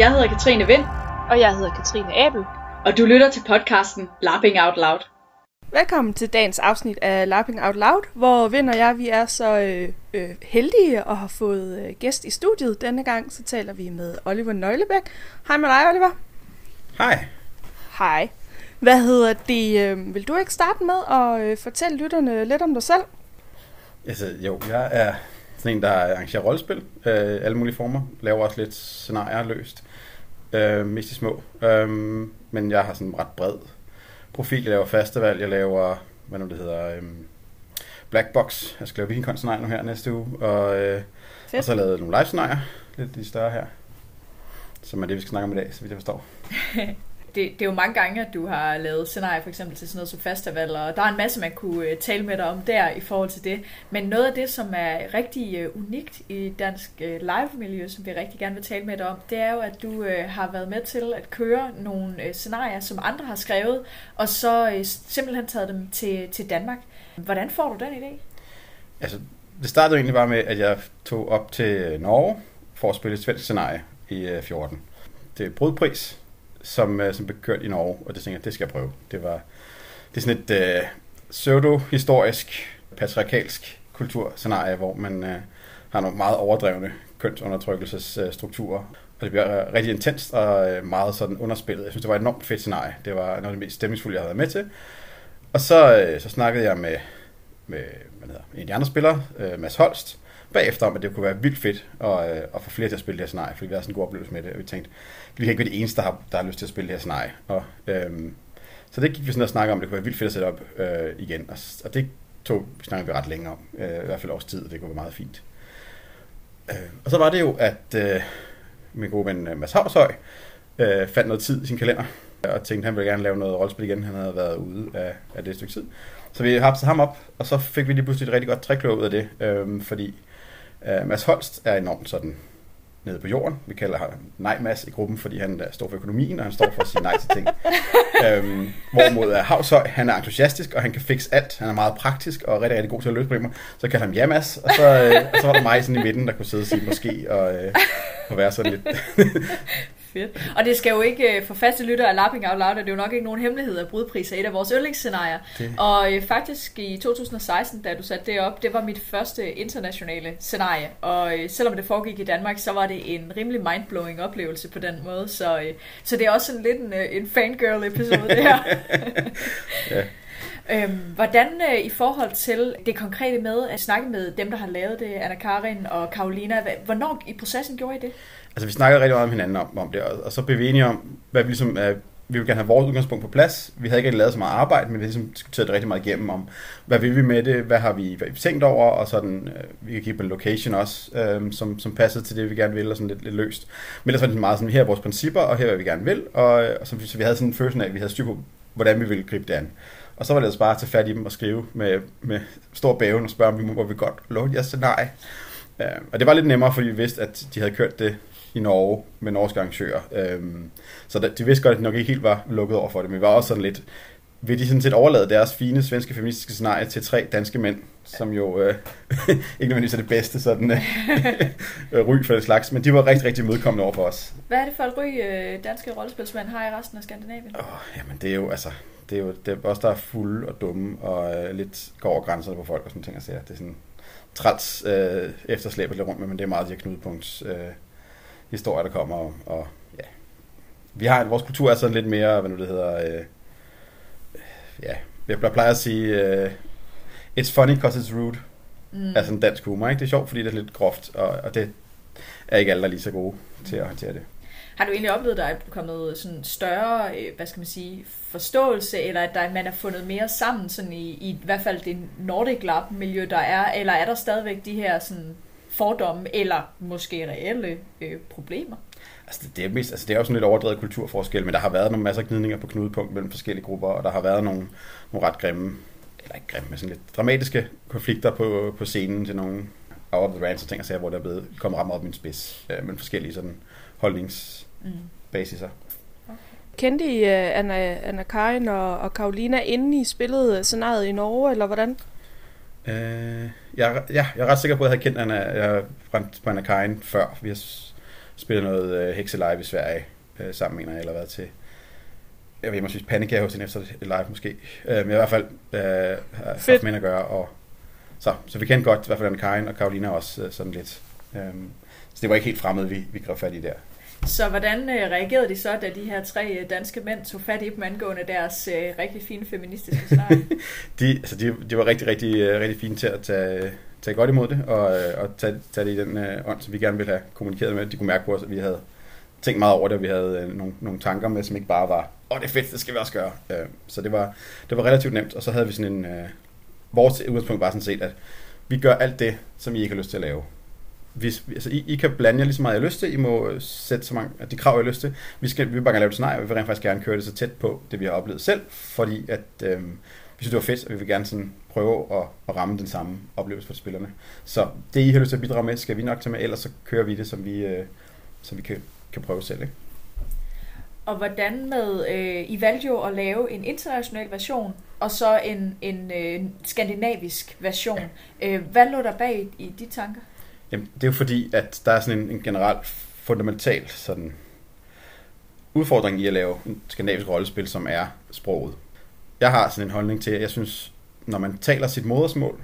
Jeg hedder Katrine Vind, Og jeg hedder Katrine Abel. og du lytter til podcasten Lapping Out Loud. Velkommen til dagens afsnit af Lapping Out Loud, hvor Vind og jeg vi er så øh, øh, heldige og har fået øh, gæst i studiet. Denne gang så taler vi med Oliver Nøglebæk. Hej med dig, Oliver. Hej. Hej. Hvad hedder det? Øh, vil du ikke starte med at øh, fortælle lytterne lidt om dig selv? Altså, jo, jeg er sådan en, der arrangerer rollespil. Øh, alle mulige former. Laver også lidt scenarier løst. Øh, mest i små. Øh, men jeg har sådan en ret bred profil. Jeg laver festival. Jeg laver, hvad nu det hedder, øh, Black Box. Jeg skal lave Vikingon nu her næste uge. Og, øh, Fedt. og så har jeg lavet nogle live. Lidt de større her. Som er det, vi skal snakke om i dag, så vidt jeg forstår. det, det er jo mange gange, at du har lavet scenarier for eksempel til sådan noget som festival, og der er en masse, man kunne øh, tale med dig om der i forhold til det. Men noget af det, som er rigtig øh, unikt i dansk øh, live-miljø, som vi rigtig gerne vil tale med dig om, det er jo, at du har været med til at køre nogle scenarier, som andre har skrevet, og så simpelthen taget dem til, til Danmark. Hvordan får du den idé? Altså, det startede egentlig bare med, at jeg tog op til Norge for at spille et svensk scenarie i 14. Det er Brudpris, som, øh, som blev kørt i Norge, og det tænkte jeg, det skal jeg prøve. Det var det er sådan et øh, pseudo-historisk, patriarkalsk kulturscenarie, hvor man øh, har nogle meget overdrevne kønsundertrykkelsesstrukturer. Og det bliver øh, rigtig intenst og øh, meget sådan underspillet. Jeg synes, det var et enormt fedt scenarie. Det var noget af det mest stemningsfulde, jeg havde været med til. Og så, øh, så snakkede jeg med, med hvad hedder, en af de andre spillere, øh, Mads Holst, bagefter om, at det kunne være vildt fedt at, øh, at få flere til at spille det her scenarie, fordi vi havde sådan en god oplevelse med det, og vi tænkte, vi kan ikke være de eneste, der har, der har lyst til at spille det her scenarie. Og, øhm, så det gik vi sådan og snakke om, at det kunne være vildt fedt at sætte op øh, igen, og, og det tog vi snakkede vi ret længe om, øh, i hvert fald års tid, og det kunne være meget fint. Øh, og så var det jo, at øh, min gode ven øh, Mads Havshøj øh, fandt noget tid i sin kalender, øh, og tænkte, at han ville gerne lave noget rollespil igen. Han havde været ude af, af det stykke tid. Så vi hapsede ham op, og så fik vi lige pludselig et rigtig godt trækløb ud af det, øh, fordi øh, Mads Holst er enormt sådan nede på jorden. Vi kalder ham Nej Mads i gruppen, fordi han står for økonomien, og han står for at sige nej til ting. øhm, hvorimod er Havshøj, han er entusiastisk, og han kan fikse alt. Han er meget praktisk og rigtig, rigtig god til at løse problemer. Så kalder ham Ja Mads, og så, øh, og så var der mig sådan i midten, der kunne sidde og sige måske, og, øh, og være sådan lidt... Fedt. Og det skal jo ikke, øh, for faste lyttere af Lapping Out Loud, er det jo nok ikke nogen hemmelighed, at brudpris er et af vores yndlingsscenarier. Det- Og øh, faktisk i 2016, da du satte det op, det var mit første internationale scenarie. Og øh, selvom det foregik i Danmark, så var det en rimelig mindblowing oplevelse på den måde. Så, øh, så det er også sådan lidt en, øh, en fangirl-episode, det her. Ja. Øhm, hvordan øh, i forhold til det konkrete med at snakke med dem, der har lavet det, Anna Karin og Karolina, hvornår i processen gjorde I det? Altså, vi snakkede rigtig meget om hinanden om, om det, og, og så blev vi enige om, hvad vi ligesom, øh, vi vil gerne have vores udgangspunkt på plads. Vi havde ikke rigtig lavet så meget arbejde, men vi ligesom diskuterede det rigtig meget igennem om, hvad vil vi med det, hvad har vi, hvad har vi tænkt over, og sådan, øh, vi kan kigge på en location også, øh, som, som passede til det, vi gerne vil, og sådan lidt, lidt løst. Men ellers var det meget sådan, her er vores principper, og her er, hvad vi gerne vil, og, øh, og så, så vi havde sådan en følelse af, at vi havde styr på, hvordan vi ville gribe det an. Og så var det altså bare at tage fat i dem og skrive med, med stor bæven og spørge, om vi må, hvor vi godt låne jeres scenarie. Øh, og det var lidt nemmere, fordi vi vidste, at de havde kørt det i Norge med norske arrangører. Øhm, så der, de vidste godt, at de nok ikke helt var lukket over for det, men vi var også sådan lidt, vil de sådan set overlade deres fine svenske feministiske scenarie til tre danske mænd, som jo øh, ikke nødvendigvis er det bedste sådan øh, ry for det slags, men de var rigtig, rigtig medkommende over for os. Hvad er det for et ry, øh, danske rollespilsmænd har i resten af Skandinavien? Åh, jamen det er jo, altså, det er jo det er os, der er fulde og dumme, og øh, lidt går over grænserne på folk og sådan ting, jeg siger. Det er sådan træls øh, efterslæb at løbe rundt med, men det er meget de her knudepunkts øh, historier, der kommer, og, og ja. Vi har, vores kultur er sådan lidt mere, hvad nu det hedder, øh, ja, jeg plejer at sige, øh, it's funny because it's rude, mm. altså en dansk humor, ikke? Det er sjovt, fordi det er lidt groft, og, og det er ikke alle, der er lige så gode til at håndtere det. Har du egentlig oplevet, at der er kommet sådan større, øh, hvad skal man sige, forståelse, eller at der, man er fundet mere sammen, sådan i, i, i hvert fald det Nordic Lab-miljø, der er, eller er der stadigvæk de her sådan fordomme, eller måske reelle øh, problemer? Altså, det, det, er mest, altså, det er jo sådan lidt overdrevet kulturforskel, men der har været nogle masser af gnidninger på knudepunkt mellem forskellige grupper, og der har været nogle, nogle ret grimme, eller ikke grimme, men sådan lidt dramatiske konflikter på, på scenen til nogle out of the og ting og sager, hvor der er blevet kommet meget op i en spids, øh, men forskellige sådan holdningsbasiser. Kendte I uh, Anna, Anna Karin og, og Karolina, inden I spillede scenariet i Norge, eller hvordan? Øh, jeg, er- ja, jeg er ret sikker på, at jeg havde kendt Anna, jeg brændt på Anna Karin før. Vi har spillet noget øh, Hexe Live i Sverige øh, sammen med en, eller været til jeg ved ikke, måske pandekage hos hende efter live måske. Øh, men i hvert fald øh, har haft Fedt. med at gøre. Og, så, så vi kendte godt, i hvert fald Karin og Karolina også øh, sådan lidt. Øh, så det var ikke helt fremmed, vi, vi greb fat i der. Så hvordan øh, reagerede de så, da de her tre øh, danske mænd tog fat i dem angående deres øh, rigtig fine feministiske snak? De, altså de, de var rigtig, rigtig, øh, rigtig fine til at tage, tage godt imod det, og, øh, og tage, tage det i den øh, ånd, som vi gerne ville have kommunikeret med. De kunne mærke på os, at vi havde tænkt meget over det, og vi havde øh, nogle, nogle tanker med, som ikke bare var, åh, det er fedt, det skal vi også gøre. Øh, så det var, det var relativt nemt, og så havde vi sådan en, øh, vores udgangspunkt var sådan set, at vi gør alt det, som I ikke har lyst til at lave. Hvis, altså, I, I kan blande jer lige så meget, I har lyst til. I må sætte så mange de krav, I har lyst til. Vi, skal, vi vil bare gerne lave det scenarie, og vi vil rent faktisk gerne køre det så tæt på det, vi har oplevet selv, fordi at, øh, vi synes, det var fedt, og vi vil gerne sådan prøve at, at ramme den samme oplevelse for spillerne. Så det, I har lyst til at bidrage med, skal vi nok tage med, ellers så kører vi det, som vi, øh, som vi kan, kan prøve selv. Ikke? Og hvordan med, øh, I valgte jo at lave en international version, og så en, en øh, skandinavisk version. Øh, hvad lå der bag i, i de tanker? Jamen, det er jo fordi, at der er sådan en, en generelt fundamental sådan, udfordring i at lave en skandinavisk rollespil, som er sproget. Jeg har sådan en holdning til, at jeg synes, når man taler sit modersmål,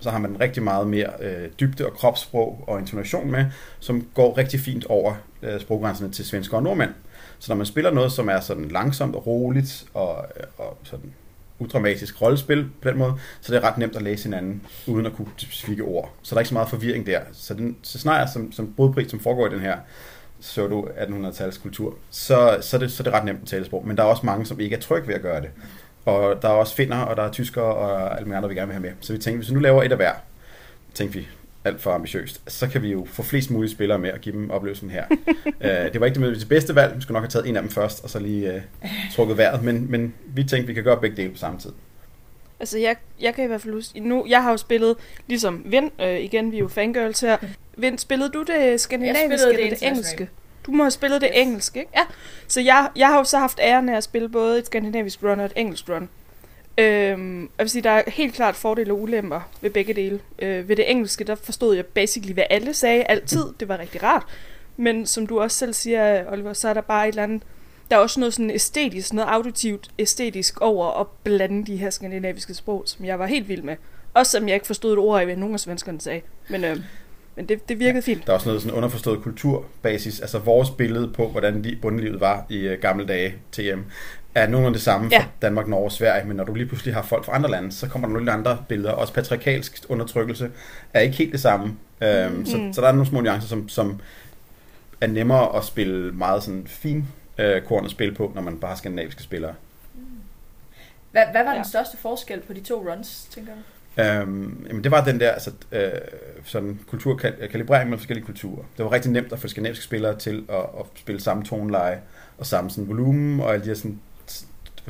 så har man rigtig meget mere øh, dybde og kropssprog og intonation med, som går rigtig fint over øh, sproggrænserne til svensker og nordmænd. Så når man spiller noget, som er sådan langsomt og roligt og, øh, og sådan udramatisk rollespil på den måde, så det er ret nemt at læse hinanden, uden at kunne specifikke ord. Så der er ikke så meget forvirring der. Så, den, så snart som, som brudpris, som foregår i den her så du 1800-tals kultur, så, så, er det, så er det ret nemt at tale sprog. Men der er også mange, som ikke er trygge ved at gøre det. Og der er også finner, og der er tyskere, og alle mulige andre, vi gerne vil have med. Så vi tænkte, hvis vi nu laver et af hver, tænkte vi, alt for ambitiøst, så kan vi jo få flest mulige spillere med og give dem oplevelsen her. uh, det var ikke det bedste valg, vi skulle nok have taget en af dem først, og så lige uh, trukket vejret, men, men vi tænkte, vi kan gøre begge dele på samme tid. Altså, jeg, jeg kan i hvert fald huske, nu, jeg har jo spillet, ligesom Vind, øh, igen, vi er jo fangirls her. Vind, spillede du det skandinaviske spillede det eller det internationalt. engelske? Du må have spillet det engelske, ikke? Ja. Så jeg, jeg har jo så haft æren af at spille både et skandinavisk run og et engelsk run. Øhm, jeg vil sige, der er helt klart fordele og ulemper ved begge dele. Øh, ved det engelske, der forstod jeg basically, hvad alle sagde altid. Det var rigtig rart. Men som du også selv siger, Oliver, så er der bare et eller andet... Der er også noget sådan æstetisk, noget auditivt æstetisk over at blande de her skandinaviske sprog, som jeg var helt vild med. Også som jeg ikke forstod et ord af, hvad nogen af svenskerne sagde. Men, øh, men det, det virkede ja. fint. Der er også noget sådan underforstået kulturbasis, altså vores billede på, hvordan bundlivet var i uh, gamle dage TM, er nogenlunde det samme Ja. for Danmark, Norge og Sverige, men når du lige pludselig har folk fra andre lande, så kommer der nogle lidt andre billeder. Også patriarkalsk undertrykkelse er ikke helt det samme. Um, mm. så, så der er nogle små nuancer, som, som er nemmere at spille meget sådan fin uh, kornet spil på, når man bare har skandinaviske spillere. Hvad, hvad var Ja. den største forskel på de to runs, tænker du? Øhm, jamen det var den der altså, øh, sådan kulturkalibrering med forskellige kulturer. Det var rigtig nemt at få skandinaviske spillere til at, at spille samme toneleje og samme sådan, volumen og alle de her sådan,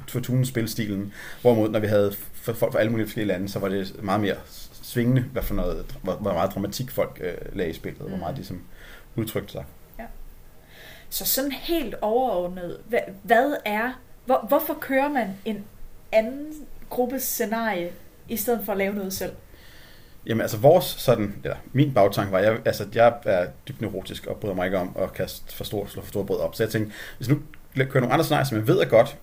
fortunen spilstilen. Hvorimod når vi havde for folk fra alle mulige forskellige lande, så var det meget mere svingende, hvad for noget, hvor, hvor meget dramatik folk øh, lagde i spillet, mm. hvor meget de som udtrykte sig. Så sådan helt overordnet, hvad, hvad er, hvor, hvorfor kører man en anden gruppes scenarie, i stedet for at lave noget selv? Jamen altså vores sådan, eller min bagtanke var, jeg, altså jeg er dybt neurotisk og bryder mig ikke om at kaste for stor, slå for store brød op. Så jeg tænkte, hvis nu kører nogle andre scenarier, som jeg ved er godt,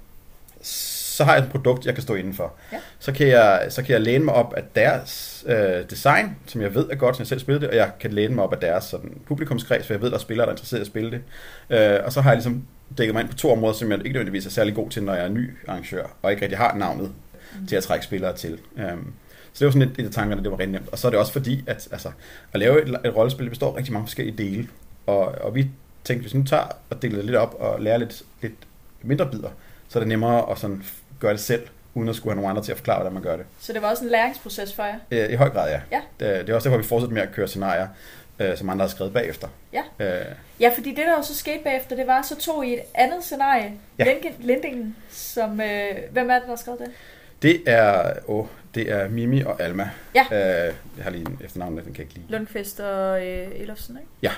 så har jeg et produkt, jeg kan stå indenfor. Ja. Så, kan jeg, så kan jeg læne mig op af deres øh, design, som jeg ved er godt, som jeg selv spiller det, og jeg kan læne mig op af deres sådan, publikumskreds, for jeg ved, der er spillere, der er interesseret i at spille det. Øh, og så har jeg ligesom dækket mig ind på to områder, som jeg ikke nødvendigvis er særlig god til, når jeg er ny arrangør, og ikke rigtig har navnet mm. til at trække spillere til. Um, så det var sådan lidt et af tankerne, det var rigtig nemt. Og så er det også fordi, at altså, at lave et, et rollespil, det består af rigtig mange forskellige dele. Og, og vi tænkte, hvis vi nu tager og deler det lidt op og lærer lidt, lidt mindre bidder, så er det nemmere at sådan gøre det selv, uden at skulle have nogen andre til at forklare, hvordan man gør det. Så det var også en læringsproces for jer? Øh, I høj grad, ja. Ja. Det, det er også derfor, vi fortsætter med at køre scenarier, øh, som andre har skrevet bagefter. Ja. Øh, Ja, fordi det der jo så skete bagefter, det var, så tog I et andet scenarie, Ja. ja. Lindingen, som, øh, hvem er det, der har skrevet det? det er, åh, det er Mimi og Alma. Ja. Øh, jeg har lige en efternavn, den kan jeg ikke lide. Lundqvist og øh, Elofsen, ikke?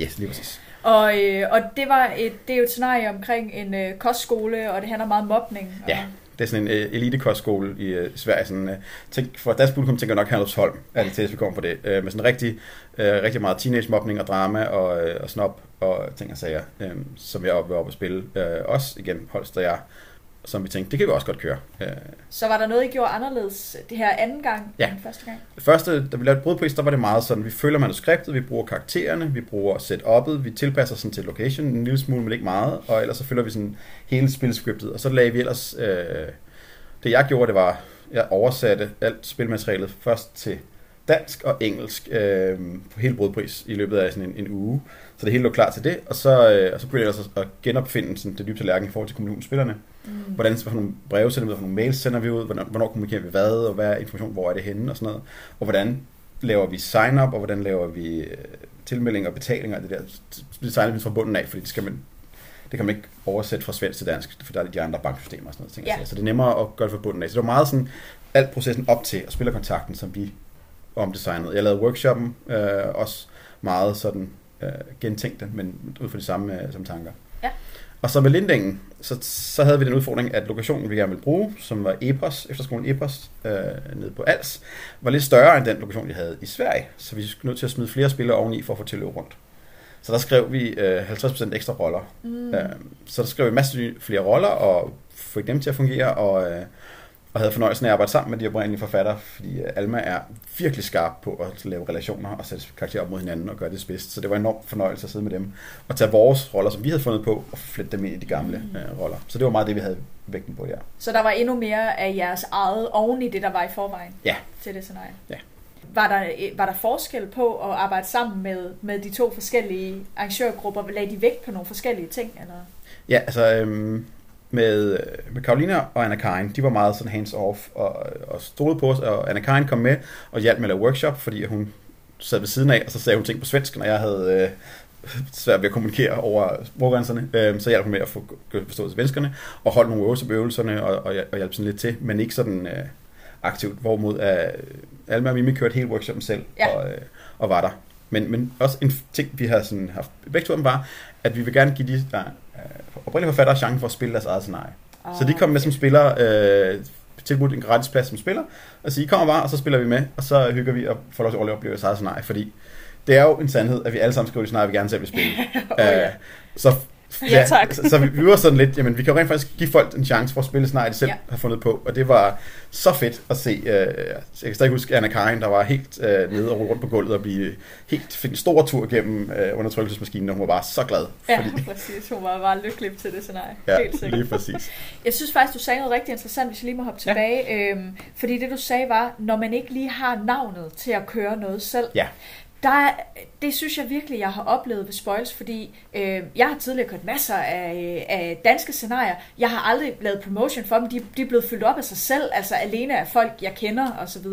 Yes, lige præcis. Og, øh, og det, var et, det er jo et scenarie omkring en øh, kostskole, og det handler meget om mobning. Og, Ja. Det er sådan en øh, elitekostskole i øh, Sverige. Sådan, øh, tænk, for dansk publikum tænker nok Herlufsholm, er det til, vi kommer på det. Øh, med sådan rigtig, øh, rigtig meget teenage-mobning og drama og, øh, og snop og ting og sager, øh, som jeg vil op at spille. Øh, også igen, Holster jeg som vi tænkte, det kan vi også godt køre. Øh, Så var der noget, I gjorde anderledes det her anden gang Ja. end første gang? Det første, da vi lavede brudpris, der var det meget sådan, vi følger manuskriptet, vi bruger karaktererne, vi bruger setup'et, vi tilpasser sådan til location en lille smule, men ikke meget, og ellers så følger vi sådan hele spilskriptet, og så lagde vi ellers, øh, det jeg gjorde, det var, jeg oversatte alt spilmaterialet først til dansk og engelsk øh, på hele brudpris i løbet af sådan en, en uge, så det hele lå klar til det, og så, øh, og så begyndte jeg også at genopfinde sådan, det dybe tallerken i forhold til kommunikationsspillerne. Mm. Hvordan for nogle breve sender vi ud, for nogle mails sender vi ud, hvornår, hvornår kommunikerer vi hvad, og hvad er information, hvor er det henne og sådan noget. Og hvordan laver vi sign-up, og hvordan laver vi øh, tilmeldinger og betalinger og det der. Det signer vi fra bunden af, fordi det, skal man, det kan man ikke oversætte fra svensk til dansk, for der er de andre banksystemer og sådan noget. Ting, Ja. Så det er nemmere at gøre det fra bunden af. Så det var meget sådan, alt processen op til og spillerkontakten, som vi omdesignede. Jeg lavede workshoppen øh, også meget sådan øh, gentænkte, men ud fra de samme, øh, samme tanker. Ja. Og så med Lindingen, så, så havde vi den udfordring, at lokationen, vi gerne ville bruge, som var Epos, efterskolen Epos, øh, nede på Als, var lidt større end den lokation, vi havde i Sverige. Så vi skulle nødt til at smide flere spillere oveni for at få til at løbe rundt. Så der skrev vi øh, 50% ekstra roller. Mm. Øh, så der skrev vi masser af flere roller, og fik dem til at fungere, og, øh, og havde fornøjelsen af at arbejde sammen med de oprindelige forfattere, fordi øh, Alma er virkelig skarp på at lave relationer og sætte karakterer op mod hinanden og gøre det bedst. Så det var en enorm fornøjelse at sidde med dem og tage vores roller, som vi havde fundet på, og flette dem ind i de gamle Mm. øh, roller. Så det var meget det, vi havde vægten på der. Så der var endnu mere af jeres eget oven i det, der var i forvejen Ja. til det scenarie? Ja. Var der, var der forskel på at arbejde sammen med, med de to forskellige arrangørgrupper? Lagde de vægt på nogle forskellige ting? Eller? Ja, altså øhm, med, med Karolina og Anna Karin, de var meget sådan hands-off og, og stolede på os, og Anna Karin kom med og hjalp med at lave workshop, fordi hun sad ved siden af, og så sagde hun ting på svensk, når jeg havde øh, svært ved at kommunikere over sproggrænserne. Øhm, så hjalp hun med at få forstået svenskerne, og holde nogle øvelser på øvelserne, og, og, og hjælpe sådan lidt til, men ikke sådan øh, aktivt, hvorimod øh, Alma og Mimi kørte hele workshoppen selv, Ja. og, øh, og var der. Men, men også en ting, vi har sådan haft begge to var, at vi vil gerne give de der, øh, oprindelige forfattere chancen for at spille deres eget scenarie. Så de kom med som spiller, øh, tilbudt en gratis plads som spiller, og sige, I kommer bare, og så spiller vi med, og så hygger vi og får lov til at opleve deres eget scenarie, fordi det er jo en sandhed, at vi alle sammen skriver de scenarier, vi gerne selv vil spille. oh, ja. Øh, så, Ja, tak. så, så vi, vi var sådan lidt, jamen vi kan jo rent faktisk give folk en chance for at spille scenarie, de selv Ja. har fundet på, og det var så fedt at se. Øh, jeg kan stadig huske Anna Karin, der var helt øh, nede og rundt på gulvet og blive helt fik en stor tur gennem øh, undertrykkelsesmaskinen, og hun var bare så glad. Ja, præcis. Hun var bare lykkelig til det scenarie. ja, Helt sikkert. lige præcis. Jeg synes faktisk, du sagde noget rigtig interessant, hvis jeg lige må hoppe tilbage. Ja. Øhm, fordi det, du sagde, var, når man ikke lige har navnet til at køre noget selv. Ja. Der er, det synes jeg virkelig, jeg har oplevet ved Spoils, fordi øh, jeg har tidligere kørt masser af, af danske scenarier. Jeg har aldrig lavet promotion for dem. De, de er blevet fyldt op af sig selv, altså alene af folk, jeg kender osv.,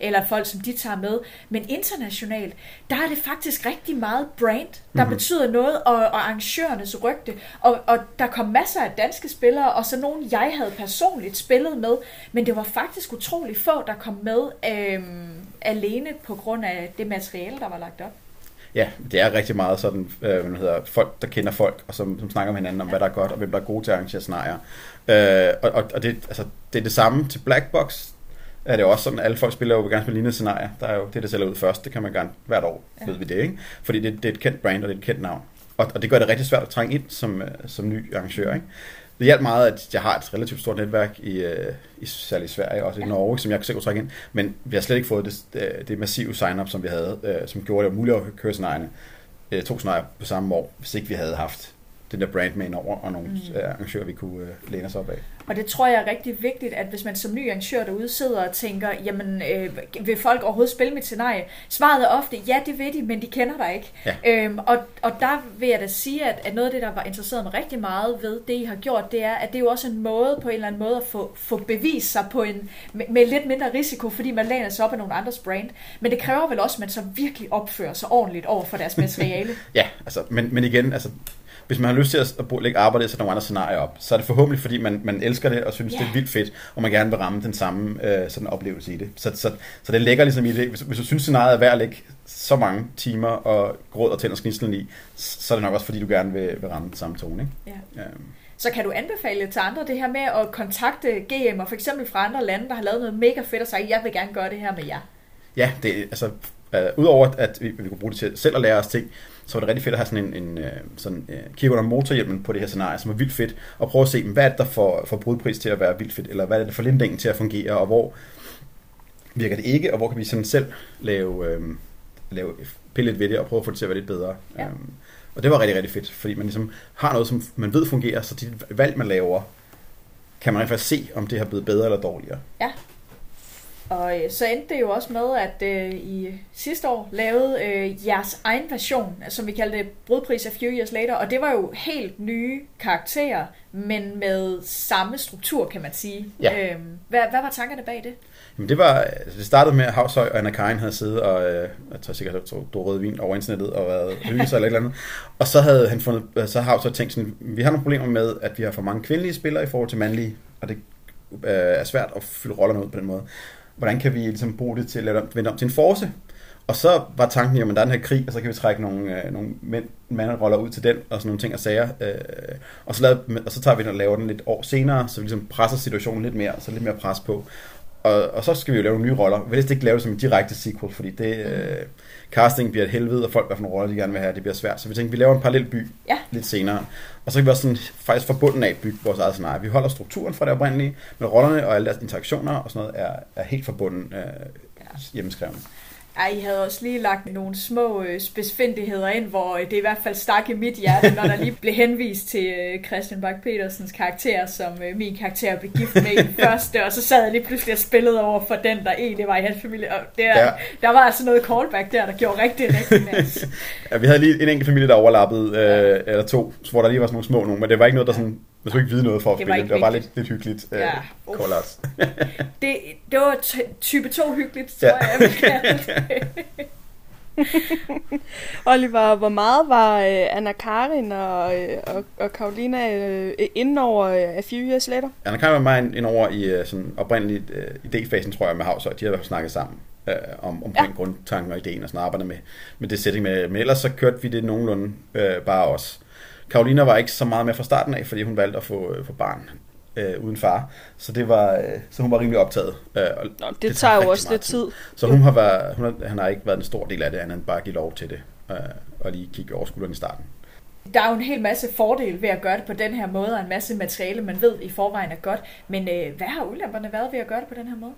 eller folk, som de tager med. Men internationalt, der er det faktisk rigtig meget brand, der Mhm. mm-hmm. betyder noget, og, og arrangørernes rygte. Og, og der kom masser af danske spillere, og så nogen, jeg havde personligt spillet med. Men det var faktisk utrolig få, der kom med øhm, alene på grund af det materiale, der var lagt op. Ja, det er rigtig meget sådan, øh, hvad hedder, folk, der kender folk, og som, som snakker med hinanden om, hvad der er godt, og hvem der er gode til at arrangere scenarier. Øh, og og, og det, altså, det er det samme til Black Box. Er det også sådan, at alle folk spiller jo gerne spille lignende scenarier. Der er jo det, der sælger ud først. Det kan man gerne hvert år, Ja. ja. ved vi det, ikke? Fordi det, det er et kendt brand, og det er et kendt navn. Og, og det gør det rigtig svært at trænge ind som, øh, som ny arrangør, ikke? Det hjalp meget, at jeg har et relativt stort netværk i, øh, i særligt i Sverige og også i. Norge, som jeg selv kunne trække ind. Men vi har slet ikke fået det, det, det massive sign-up, som vi havde, øh, som gjorde det muligt at køre scenarierne øh, to scenarier på samme år, hvis ikke vi havde haft den der brand med over, og nogle Mm. mm. arrangører, vi kunne øh, læne os op af. Og det tror jeg er rigtig vigtigt, at hvis man som ny arrangør derude sidder og tænker, jamen øh, vil folk overhovedet spille mit scenarie? Svaret er ofte, ja det vil de, men de kender dig ikke. Ja. Øhm, og, og der vil jeg da sige, at, at noget af det, der var interesseret mig rigtig meget ved det, I har gjort, det er, at det er jo også en måde på en eller anden måde at få, få bevist sig på en, med, med lidt mindre risiko, fordi man læner sig op af nogle andres brand. Men det kræver vel også, at man så virkelig opfører sig ordentligt over for deres materiale. Ja, altså, men, men igen, altså, hvis man har lyst til at, at lægge arbejde og sætte nogle andre scenarier op, så er det forhåbentlig, fordi man, man elsker det og synes, yeah. det er vildt fedt, og man gerne vil ramme den samme øh, sådan oplevelse i det. Så, så, så det ligger ligesom i det. Hvis, hvis du synes, scenariet er værd at lægge så mange timer og gråd og tænder snitslen i, så er det nok også, fordi du gerne vil, vil ramme den samme tone. Ikke? Ja. Øhm, Så kan du anbefale til andre det her med at kontakte GM'er, for eksempel fra andre lande, der har lavet noget mega fedt og sagt, jeg vil gerne gøre det her med jer? Ja, det, altså, øh, udover at vi, vi kunne bruge det til selv at lære os ting, så var det rigtig fedt at have sådan en, en øh, sådan, øh, kigge under motorhjelmen på det her scenarie, som er vildt fedt, og prøve at se, hvad er det, der får, får brudpris til at være vildt fedt, eller hvad er det, der får lindingen til at fungere, og hvor virker det ikke, og hvor kan vi sådan selv lave, øh, lave pille lidt ved det, og prøve at få det til at være lidt bedre. Ja. Øhm, og det var rigtig, rigtig fedt, fordi man ligesom har noget, som man ved fungerer, så de valg, man laver, kan man rent faktisk se, om det har blevet bedre eller dårligere. Ja. Og øh, så endte det jo også med, at øh, I sidste år lavede øh, jeres egen version, som vi kaldte Brudpris af Few Years Later, og det var jo helt nye karakterer, men med samme struktur, kan man sige. Ja. Øhm, hvad, hvad var tankerne bag det? Jamen det var, altså det startede med, at Havshøj og Anna Karin havde siddet og, øh, jeg tror sikkert, at drog rød vin over internettet og været hygge sig eller et eller andet. Og så havde han fundet, øh, så har Havshøj tænkt sådan, vi har nogle problemer med, at vi har for mange kvindelige spillere i forhold til mandlige, og det øh, er svært at fylde rollerne ud på den måde. Hvordan kan vi ligesom bruge det til at vende om til en force? Og så var tanken, at der er den her krig, og så kan vi trække nogle, øh, nogle mænd, manderoller ud til den, og sådan nogle ting og sager. Øh, og, så lavede, og så tager vi den og laver den lidt år senere, så vi ligesom presser situationen lidt mere, så lidt mere pres på. Og, og så skal vi jo lave nogle nye roller. Vi vil ikke lave det som en direkte sequel, fordi det, øh, casting bliver et helvede, og folk, hvad for nogle roller de gerne vil have, det bliver svært. Så vi tænkte, vi laver en parallel by Ja. lidt senere. Og så kan vi også sådan, faktisk forbundet af bygge vores eget scenarie. Vi holder strukturen fra det oprindelige, men rollerne og alle deres interaktioner og sådan noget er, er helt forbundet øh, hjemmeskrevne. Ej, I havde også lige lagt nogle små øh, spidsfindigheder ind, hvor øh, det i hvert fald stak i mit hjerte, når der lige blev henvist til øh, Christian Bak petersens karakter, som øh, min karakter blev gift med i den første, og så sad jeg lige pludselig og spillede over for den, der egentlig var i hans familie. Og der, Ja. ja. der var altså noget callback der, der gjorde rigtig, rigtig masse. Ja, vi havde lige en enkelt familie, der overlappede, øh, eller to, hvor der lige var sådan nogle små nogle, men det var ikke noget, der sådan, man skulle ikke vide noget for at Det var spille. ikke Det var bare lidt, lidt hyggeligt. Øh, Ja. call outs. Det, det var t- type 2 hyggeligt, tror Ja. jeg, jeg. Oliver, hvor meget var øh, Anna Karin og, øh, og, og Karolina øh, inden over øh, A Few Years Later? Anna Karin var meget ind over i øh, sådan oprindeligt øh, idéfasen, tror jeg, med Havsøj. De havde snakket sammen øh, om, omkring ja. grundtanken og ideen og sådan arbejdet med, med det setting. Med, men ellers så kørte vi det nogenlunde øh, bare os. Karolina var ikke så meget med fra starten af, fordi hun valgte at få, øh, få barn øh, uden far. Så, det var, øh, så hun var rimelig optaget. Øh, og Nå, det, tager det tager jo også lidt tid. Så hun har, været, hun har, han har ikke været en stor del af det, andet end bare give lov til det. Øh, og lige kigge over skulderen i starten. Der er jo en hel masse fordele ved at gøre det på den her måde, og en masse materiale, man ved i forvejen er godt. Men øh, hvad har ulemperne været ved at gøre det på den her måde?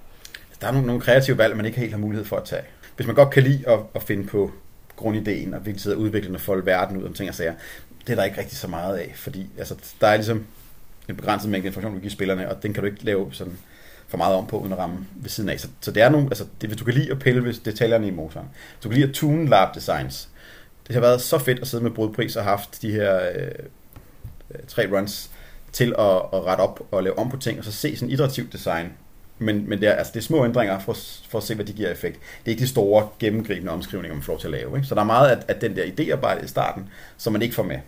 Der er nogle, nogle kreative valg, man ikke helt har mulighed for at tage. Hvis man godt kan lide at, at finde på grundideen og virkelig sidde og udvikle den og folde verden ud om ting og sager, det er der ikke rigtig så meget af, fordi altså, der er ligesom en begrænset mængde information, du giver spillerne, og den kan du ikke lave sådan for meget om på, uden at ramme ved siden af. Så, så det er nogle, altså, det, hvis du kan lide at pille ved detaljerne i motoren, hvis du kan lide at tune lab designs, det har været så fedt at sidde med brudpris og haft de her øh, øh, tre runs til at, at rette op og lave om på ting, og så se sådan iterativt design. Men, men det, er, altså, det er små ændringer for, for at se, hvad de giver effekt. Det er ikke de store, gennemgribende omskrivninger, man får lov til at lave. Ikke? Så der er meget af, af den der idéarbejde i starten, som man ikke får med.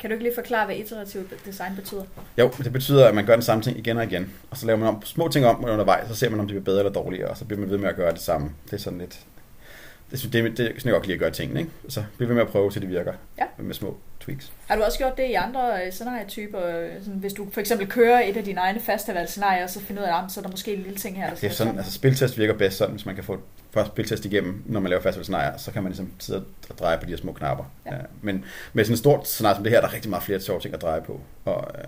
Kan du ikke lige forklare, hvad iterativ design betyder? Jo, det betyder, at man gør den samme ting igen og igen. Og så laver man om, små ting om undervejs, så ser man, om det bliver bedre eller dårligere, og så bliver man ved med at gøre det samme. Det er sådan lidt... Det, synes- det, det, det er sådan, jeg godt kan lide at gøre tingene, ikke? Så bliver ved med at prøve, til det virker. Ja. Med små tweaks. Har du også gjort det i andre øh, scenarietyper? øh, Sådan, hvis du for eksempel kører et af dine egne festivalscenarier, så finder ud af, at så er der måske en lille ting her, der Det er sådan, altså spiltest virker bedst sådan, hvis man kan få først spiltest igennem, når man laver festivalscenarier, så kan man ligesom sidde og dreje på de her små knapper. Ja. Ja. Men med sådan et stort scenarie som det her, der er rigtig meget flere sjove ting at dreje på. Og, øh,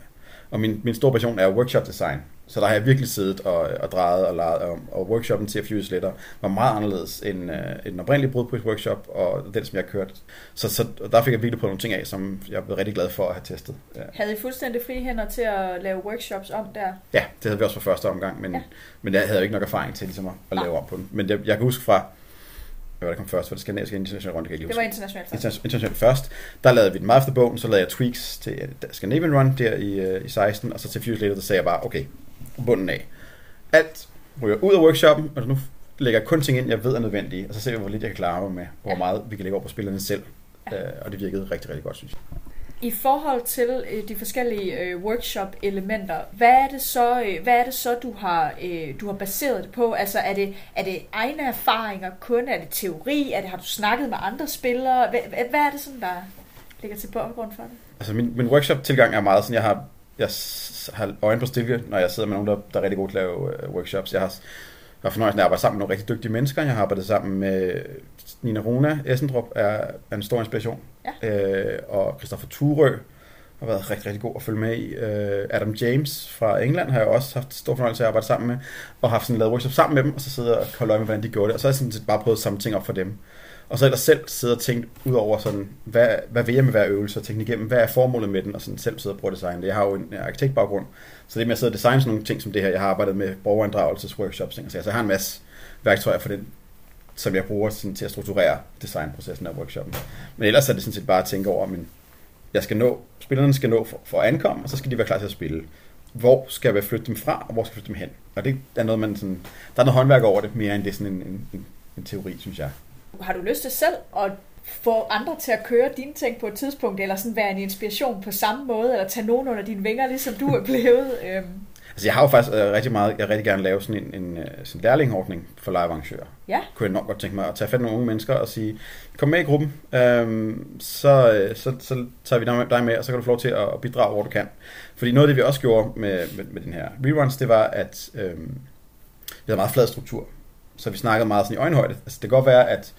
og min, min store passion er workshop design. Så der har jeg virkelig siddet og, og drejet og leget om. Og workshoppen til Fuse Letter var meget anderledes end, øh, end den oprindelige brudpris workshop, og den, som jeg har kørt. Så, så der fik jeg virkelig på nogle ting af, som jeg blev rigtig glad for at have testet. Ja. Havde I fuldstændig fri hænder til at lave workshops om der? Ja, det havde vi også fra første omgang, men, Ja. men jeg havde jo ikke nok erfaring til ligesom at, at lave om på den. Men det, jeg kan huske fra, hvad var det kom først, var det skandinaviske internationale jeg ikke Det var internationalt først. Interna- Internationalt først, der lavede vi den meget efter bogen, så lavede jeg tweaks til øh, Scandinavian Run der i, øh, i 16, og så til Fuse Later, der sagde jeg bare, okay, bunden af. Alt ryger ud af workshoppen, og nu lægger jeg kun ting ind, jeg ved er nødvendige, og så ser vi, hvor lidt jeg kan klare mig med, hvor Ja. meget vi kan lægge over på spillerne selv. Øh, og det virkede rigtig, rigtig godt, synes jeg. I forhold til øh, de forskellige øh, workshop-elementer, hvad er det så, øh, hvad er det så du har, øh, du har baseret det på? Altså er det, er det egne erfaringer kun? Er det teori? Er det, har du snakket med andre spillere? Hvad, hvad hvad er det sådan, der ligger til baggrund for det? Altså min, min workshop-tilgang er meget sådan, jeg har jeg har øjne på stilke, når jeg sidder med nogen, der, der er rigtig gode til at lave øh, workshops. Jeg har, har fornøjelsen af at arbejde sammen med nogle rigtig dygtige mennesker. Jeg har arbejdet sammen med Nina Runa Essendrup, er, er en stor inspiration. Øh, og Christoffer Thurø har været rigtig, rigtig god at følge med i. Øh, Adam James fra England har jeg også haft stor fornøjelse af at arbejde sammen med, og haft sådan lavet workshop sammen med dem, og så sidder og holde øje med, hvordan de gjorde det. Og så har jeg sådan set bare prøvet at samle ting op for dem. Og så ellers selv sidde og tænke ud over sådan, hvad, hvad vil jeg med hver øvelse, og tænke igennem, hvad er formålet med den, og sådan selv sidde og prøve at designe det. Jeg har jo en øh, arkitektbaggrund, så det med at sidde og designe sådan nogle ting som det her, jeg har arbejdet med borgerinddragelsesworkshops, ting, så jeg har en masse værktøjer for den, som jeg bruger sådan, til at strukturere designprocessen af workshoppen. Men ellers er det sådan set bare at tænke over, men jeg skal nå, spillerne skal nå for, for at ankomme, og så skal de være klar til at spille. Hvor skal jeg flytte dem fra, og hvor skal jeg flytte dem hen? Og det er noget, man sådan, der er noget håndværk over det, mere end det er sådan en, en, en, en teori, synes jeg. Har du lyst til selv at få andre til at køre dine ting på et tidspunkt, eller sådan være en inspiration på samme måde, eller tage nogen under dine vinger, ligesom du er blevet? Øhm. Altså, jeg har jo faktisk øh, rigtig meget, jeg rigtig gerne lave sådan en, en, en sådan lærlingordning for live-arrangører. Ja. Kunne jeg nok godt tænke mig at tage fat i nogle unge mennesker og sige, kom med i gruppen, øhm, så, øh, så, så tager vi dig med, og så kan du få lov til at bidrage, hvor du kan. Fordi noget af det, vi også gjorde med, med, med den her reruns, det var, at øhm, vi havde meget flad struktur. Så vi snakkede meget sådan i øjenhøjde. Altså, det kan godt være, at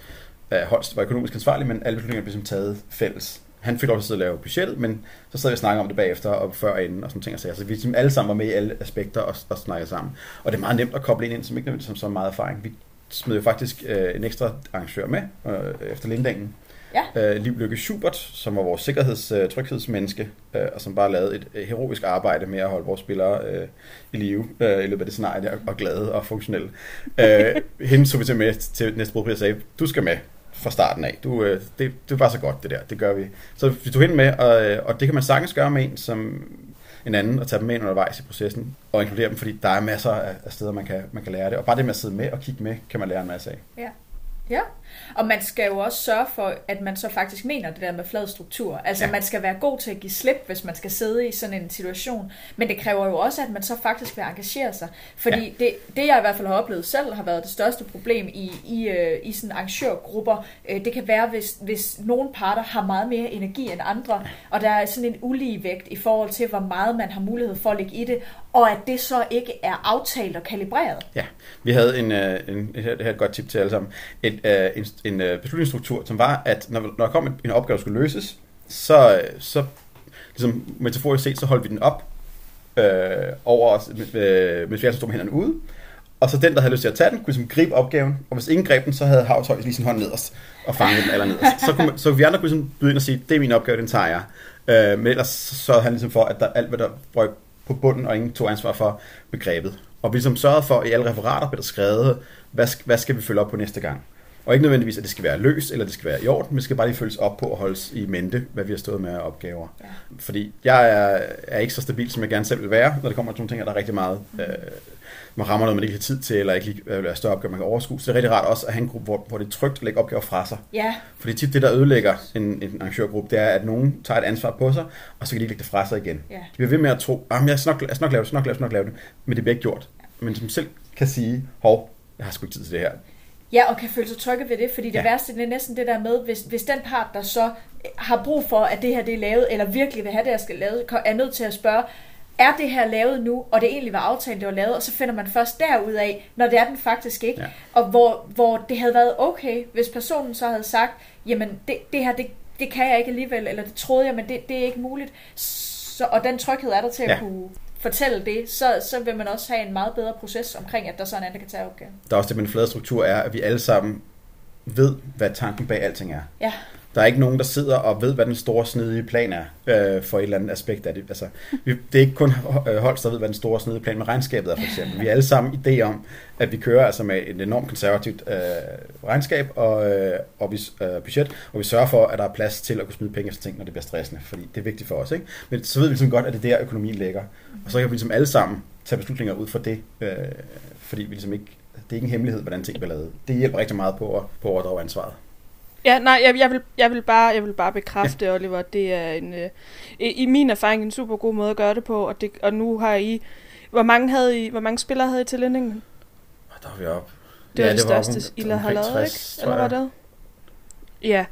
Holst var økonomisk ansvarlig, men alle beslutninger blev ligesom taget fælles. Han fik lov til at lave budgettet, men så sad vi og snakkede om det bagefter og før og inden og sådan ting og sager. Så vi ligesom alle sammen var med i alle aspekter og, og snakkede sammen. Og det er meget nemt at koble ind, ind som ikke nødvendigvis som så meget erfaring. Vi smed jo faktisk øh, en ekstra arrangør med øh, efter Lindagen. Ja. Øh, Liv Lykke Schubert, som var vores sikkerheds- øh, tryghedsmenneske, øh, og som bare lavede et øh, heroisk arbejde med at holde vores spillere øh, i live øh, i løbet af det scenarie der, og glade og funktionelle. Øh, hende tog vi til med til næste brug og sagde, du skal med fra starten af. Du, øh, det, det var så godt, det der. Det gør vi. Så vi tog hende med, og, øh, og det kan man sagtens gøre med en som en anden, og tage dem med ind undervejs i processen, og inkludere dem, fordi der er masser af steder, man kan, man kan lære det. Og bare det med at sidde med og kigge med, kan man lære en masse af. Ja. Ja, og man skal jo også sørge for, at man så faktisk mener det der med flad struktur. Altså ja. man skal være god til at give slip, hvis man skal sidde i sådan en situation. Men det kræver jo også, at man så faktisk vil engagere sig. Fordi ja. det, det jeg i hvert fald har oplevet selv, har været det største problem i, i, uh, i sådan arrangørgrupper. Uh, det kan være, hvis, hvis nogle parter har meget mere energi end andre, og der er sådan en ulige vægt i forhold til, hvor meget man har mulighed for at lægge i det, og at det så ikke er aftalt og kalibreret. Ja, vi havde en, en, en det her er et godt tip til alle sammen, et, en, en beslutningsstruktur, som var, at når, når der kom en, en opgave, der skulle løses, så, så ligesom metaforisk set, så holdt vi den op øh, over os, med, med flere, som stod med hænderne ude, og så den, der havde lyst til at tage den, kunne ligesom gribe opgaven, og hvis ingen greb den, så havde Havshøj lige sin hånd nederst og fanget den aller nederst. Så, kunne man, så vi andre kunne ligesom byde ind og sige, det er min opgave, den tager jeg. Øh, men ellers så havde han ligesom for, at der, alt, hvad der brøg på bunden, og ingen tog ansvar for begrebet. Og vi ligesom sørgede for, at i alle referater blev der skrevet, hvad, hvad skal vi følge op på næste gang. Og ikke nødvendigvis, at det skal være løs, eller det skal være i orden, men det skal bare lige følges op på og holdes i mente, hvad vi har stået med af opgaver. Ja. Fordi jeg er, er ikke så stabil, som jeg gerne selv vil være, når det kommer til nogle ting, der er rigtig meget, mm. øh, man rammer noget, man ikke har tid til, eller ikke lige øh, større opgaver, man kan overskue. Så det er rigtig rart også at have en gruppe, hvor, hvor det er trygt at lægge opgaver fra sig. Ja. Fordi tit det, der ødelægger en, en arrangørgruppe, det er, at nogen tager et ansvar på sig, og så kan de ikke lægge det fra sig igen. Ja. De bliver ved med at tro, at jeg skal nok, jeg skal nok lave det, nok lave det, nok lave det, men det bliver ikke gjort. Men som selv kan sige, hov, jeg har sgu ikke tid til det her. Ja, og kan føle sig trygge ved det, fordi det ja. værste det er næsten det der med, hvis, hvis den part, der så har brug for, at det her det er lavet, eller virkelig vil have det, jeg skal lavet, er nødt til at spørge, er det her lavet nu, og det egentlig var aftalt, det var lavet, og så finder man først derud af, når det er den faktisk ikke. Ja. Og hvor, hvor det havde været okay, hvis personen så havde sagt, jamen det, det her, det, det kan jeg ikke alligevel, eller det troede jeg, men det, det er ikke muligt. Så, og den tryghed er der til at ja. kunne fortælle det, så, så vil man også have en meget bedre proces omkring, at der så er en anden, der kan tage opgaven. Der er også det med en flade struktur, er, at vi alle sammen ved, hvad tanken bag alting er. Ja. Der er ikke nogen, der sidder og ved, hvad den store snedige plan er øh, for et eller andet aspekt af det. Altså, vi, det er ikke kun Holst, der ved, hvad den store snedige plan med regnskabet er, for eksempel. Vi har alle sammen idé om, at vi kører altså med et enormt konservativt øh, regnskab og, øh, og vi, øh, budget, og vi sørger for, at der er plads til at kunne smide penge efter ting, når det bliver stressende, fordi det er vigtigt for os. Ikke? Men så ved vi ligesom godt, at det er der, økonomien ligger. Og så kan vi ligesom alle sammen tage beslutninger ud fra det, øh, fordi vi ligesom ikke, det er ikke en hemmelighed, hvordan ting bliver lavet. Det hjælper rigtig meget på at, på at overdrage ansvaret. Ja, nej, jeg, jeg, vil, jeg, vil bare, jeg vil bare bekræfte, ja. Oliver, det er en, øh, i min erfaring en super god måde at gøre det på, og, det, og nu har I, hvor mange, havde I, hvor mange spillere havde I til Lindingen? Der var vi op. Det var ja, det, det største, I har lavet, ikke? Eller var det? Ja,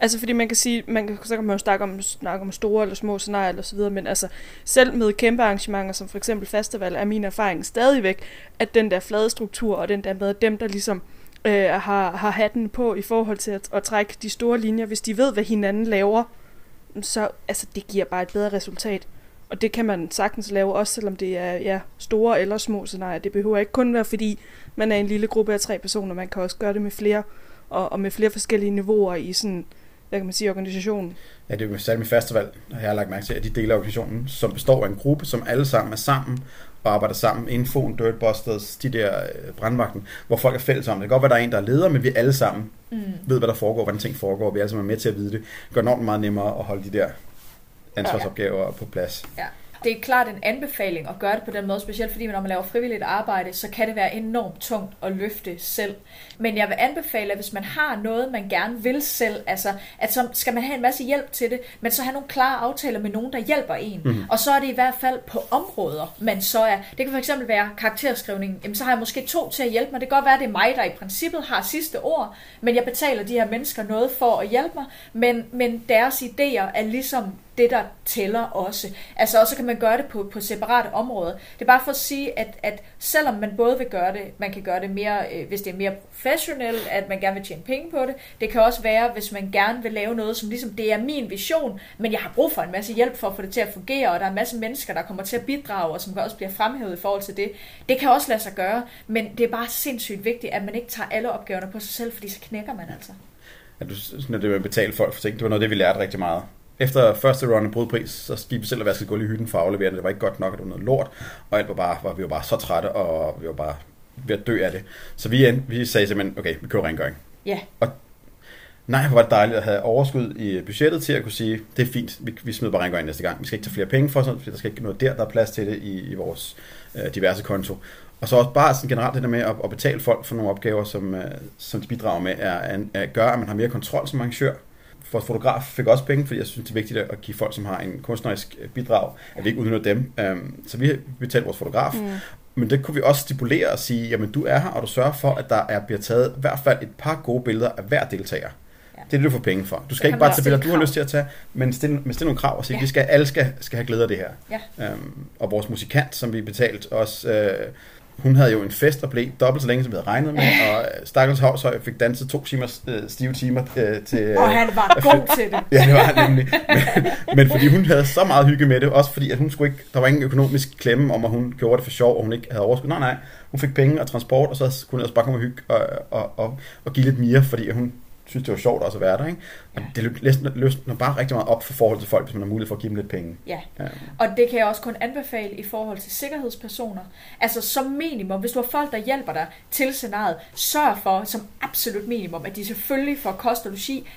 Altså fordi man kan sige, man kan, så kan man jo snakke om, snakke om store eller små scenarier eller så videre, men altså selv med kæmpe arrangementer som for eksempel festival, er min erfaring stadigvæk, at den der flade struktur og den der med dem, der ligesom øh, øh, har, har hatten på i forhold til at, at trække de store linjer, hvis de ved, hvad hinanden laver, så altså, det giver bare et bedre resultat. Og det kan man sagtens lave, også selvom det er ja, store eller små scenarier. Det behøver ikke kun være, fordi man er en lille gruppe af tre personer. Man kan også gøre det med flere, og, og med flere forskellige niveauer i sådan, hvad kan man sige, organisationen. Ja, det er jo særligt med festival, har jeg lagt mærke til, at de dele af organisationen, som består af en gruppe, som alle sammen er sammen, og arbejder sammen. Infoen, Dirtbusters, de der øh, brandvagten, hvor folk er fælles om det. Det kan godt være, der er en, der er leder, men vi alle sammen mm. ved, hvad der foregår, hvordan ting foregår. Vi er alle sammen med til at vide det. Det gør enormt meget nemmere at holde de der ansvarsopgaver ja. på plads. Ja det er klart en anbefaling at gøre det på den måde, specielt fordi når man laver frivilligt arbejde, så kan det være enormt tungt at løfte selv. Men jeg vil anbefale, at hvis man har noget, man gerne vil selv, altså at så skal man have en masse hjælp til det, men så have nogle klare aftaler med nogen, der hjælper en. Mm. Og så er det i hvert fald på områder, man så er. Det kan fx være karakterskrivning. Jamen, så har jeg måske to til at hjælpe mig. Det kan godt være, at det er mig, der i princippet har sidste ord, men jeg betaler de her mennesker noget for at hjælpe mig, men, men deres idéer er ligesom det, der tæller også. Altså også kan man gøre det på, på separate områder. Det er bare for at sige, at, at selvom man både vil gøre det, man kan gøre det mere, øh, hvis det er mere professionelt, at man gerne vil tjene penge på det. Det kan også være, hvis man gerne vil lave noget, som ligesom, det er min vision, men jeg har brug for en masse hjælp for at få det til at fungere, og der er en masse mennesker, der kommer til at bidrage, og som også bliver fremhævet i forhold til det. Det kan også lade sig gøre, men det er bare sindssygt vigtigt, at man ikke tager alle opgaverne på sig selv, fordi så knækker man altså. at du, når det var betalt betale folk for ting, det var noget, det vi lærte rigtig meget efter første run i brudpris, så gik vi selv og vaskede gulv i hytten for at aflevere det. Det var ikke godt nok, at det var noget lort. Og alt var bare, var, vi var bare så trætte, og vi var bare ved at dø af det. Så vi, vi sagde simpelthen, okay, vi kører rengøring. Ja. Yeah. Og nej, hvor var det dejligt at have overskud i budgettet til at kunne sige, det er fint, vi, vi smider bare rengøring næste gang. Vi skal ikke tage flere penge for sådan, for der skal ikke noget der, der er plads til det i, i vores øh, diverse konto. Og så også bare sådan generelt det der med at, at betale folk for nogle opgaver, som, øh, som de bidrager med, er, er, er, gør, at man har mere kontrol som arrangør vores fotograf fik også penge, fordi jeg synes, det er vigtigt at give folk, som har en kunstnerisk øh, bidrag, at vi ikke udnytter dem. Um, så vi betalte vores fotograf. Mm. Men det kunne vi også stipulere og sige, jamen du er her, og du sørger for, at der er, bliver taget i hvert fald et par gode billeder af hver deltager. Ja. Det er det, du får penge for. Du skal ikke bare tage billeder, du har lyst til at tage, men stille, men stille nogle krav og sige, ja. vi skal, alle skal, skal have glæde af det her. Ja. Um, og vores musikant, som vi betalt også... Uh, hun havde jo en fest, der blev dobbelt så længe, som vi havde regnet med, og Stakkels Havshøj fik danset to timer, øh, stive timer øh, til... Øh, og han var god til det. ja, det var han nemlig. Men, men fordi hun havde så meget hygge med det, også fordi at hun skulle ikke, der var ingen økonomisk klemme om, at hun gjorde det for sjov, og hun ikke havde overskud. Nej, nej, hun fik penge og transport, og så kunne hun også bare komme og hygge og, og, og, og give lidt mere, fordi hun synes, det var sjovt også at være der. Ikke? Og ja. det løsner bare rigtig meget op for forhold til folk, hvis man har mulighed for at give dem lidt penge. Ja. ja, og det kan jeg også kun anbefale i forhold til sikkerhedspersoner. Altså som minimum, hvis du har folk, der hjælper dig til scenariet, sørg for som absolut minimum, at de selvfølgelig får kost og logi,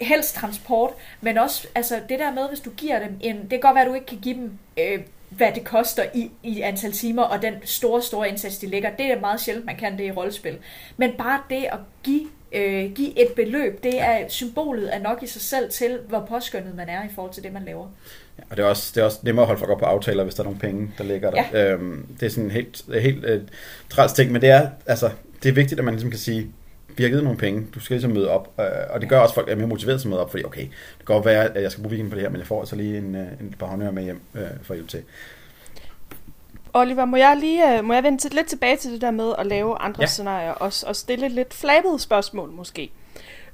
helst transport, men også altså det der med, hvis du giver dem en, det kan godt være, at du ikke kan give dem øh, hvad det koster i, i antal timer, og den store, store indsats, de lægger. Det er meget sjældent, man kan det i rollespil. Men bare det at give øh, give et beløb, det er symbolet er nok i sig selv til, hvor påskyndet man er i forhold til det, man laver. Ja, og det er, også, det er også nemmere at holde folk op på aftaler, hvis der er nogle penge, der ligger der. Ja. Øhm, det er sådan en helt, helt øh, træls ting, men det er, altså, det er vigtigt, at man ligesom kan sige, vi har givet nogle penge, du skal ligesom møde op, øh, og det gør også, at folk er mere motiveret til at møde op, fordi okay, det kan godt være, at jeg skal bruge weekenden på det her, men jeg får altså lige en, øh, en par håndører med hjem øh, for at hjælpe til. Oliver, må jeg lige øh, må jeg vende lidt tilbage til det der med at lave andre ja. scenarier og, og stille lidt flabet spørgsmål måske.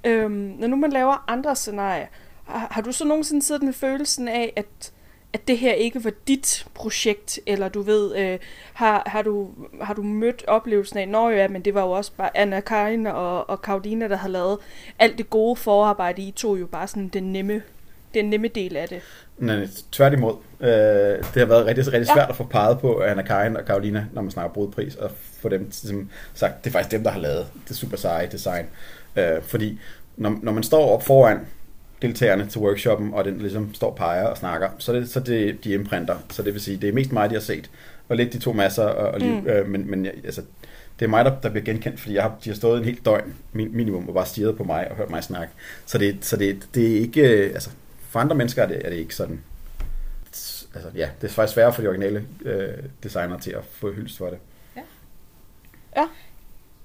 Øhm, når nu man laver andre scenarier, har, har du så nogensinde siddet med følelsen af, at, at det her ikke var dit projekt, eller du ved, øh, har, har, du, har du mødt oplevelsen af, når ja, men det var jo også bare Anna Karin og, og Karoline, der har lavet alt det gode forarbejde, I tog jo bare sådan den nemme den nemme del af det. Nej, tværtimod. Øh, det har været rigtig, rigtig svært ja. at få peget på Anna Karin og Karolina, når man snakker brudpris, og få dem ligesom, sagt, det er faktisk dem, der har lavet det super seje design. Øh, fordi når, når man står op foran deltagerne til workshoppen, og den ligesom står og peger og snakker, så det, så det de imprinter. Så det vil sige, det er mest mig, de har set, og lidt de to masser, og, og mm. øh, men, men altså, det er mig, der, der bliver genkendt, fordi jeg har, de har stået en helt døgn minimum og bare stirret på mig og hørt mig snakke. Så det, så det, det er ikke, altså, for andre mennesker er det, er det ikke sådan. Altså, ja, det er faktisk sværere for de originale øh, designer til at få hyldest for det. Ja. Ja.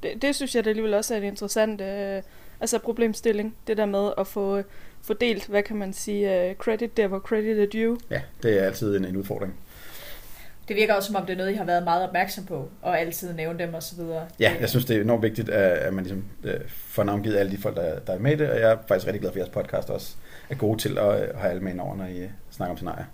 Det, det synes jeg det alligevel også er et interessant øh, altså problemstilling. Det der med at få fordelt, hvad kan man sige, uh, credit der, hvor credit er due. Ja, det er altid en, en udfordring. Det virker også som om, det er noget, I har været meget opmærksom på, og altid nævne dem osv. Ja, jeg synes, det er enormt vigtigt, at man ligesom får navngivet alle de folk, der, der er med i det, og jeg er faktisk rigtig glad for, at jeres podcast også er gode til øh, at have alle med ind over, når I øh, snakker om scenarier.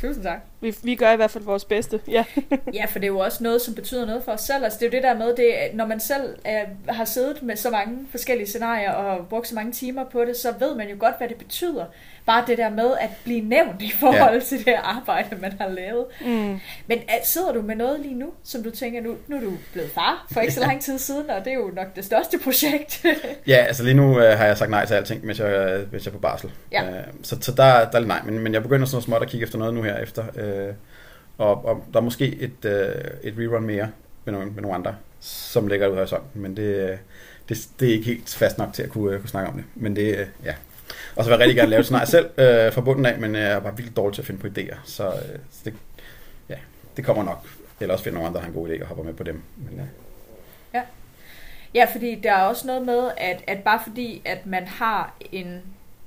Tusind tak. Vi, vi gør i hvert fald vores bedste. Ja. ja, for det er jo også noget, som betyder noget for os selv. Altså, det er jo det der med, det, når man selv er, har siddet med så mange forskellige scenarier og brugt så mange timer på det, så ved man jo godt, hvad det betyder bare det der med at blive nævnt i forhold ja. til det arbejde, man har lavet. Mm. Men sidder du med noget lige nu, som du tænker, nu, nu er du blevet far for ikke så lang tid siden, og det er jo nok det største projekt. ja, altså lige nu øh, har jeg sagt nej til alting, hvis jeg, hvis jeg er på barsel. Ja. Øh, så, så der, der er lidt nej, men, men jeg begynder sådan småt at kigge efter noget nu her efter. Øh, Øh, og, og der er måske et, øh, et rerun mere med nogle, med nogle andre, som ligger ud af sådan, men det, øh, det, det er ikke helt fast nok til at kunne, uh, kunne snakke om det. Men det, uh, ja, og så vil jeg rigtig gerne lave et scenarie selv øh, fra bunden af, men jeg er bare vildt dårlig til at finde på idéer. Så, øh, så det, ja, det kommer nok. Eller også finder nogle andre, der har en god idé og hopper med på dem. Men, ja. ja. Ja, fordi der er også noget med, at, at bare fordi, at man har en,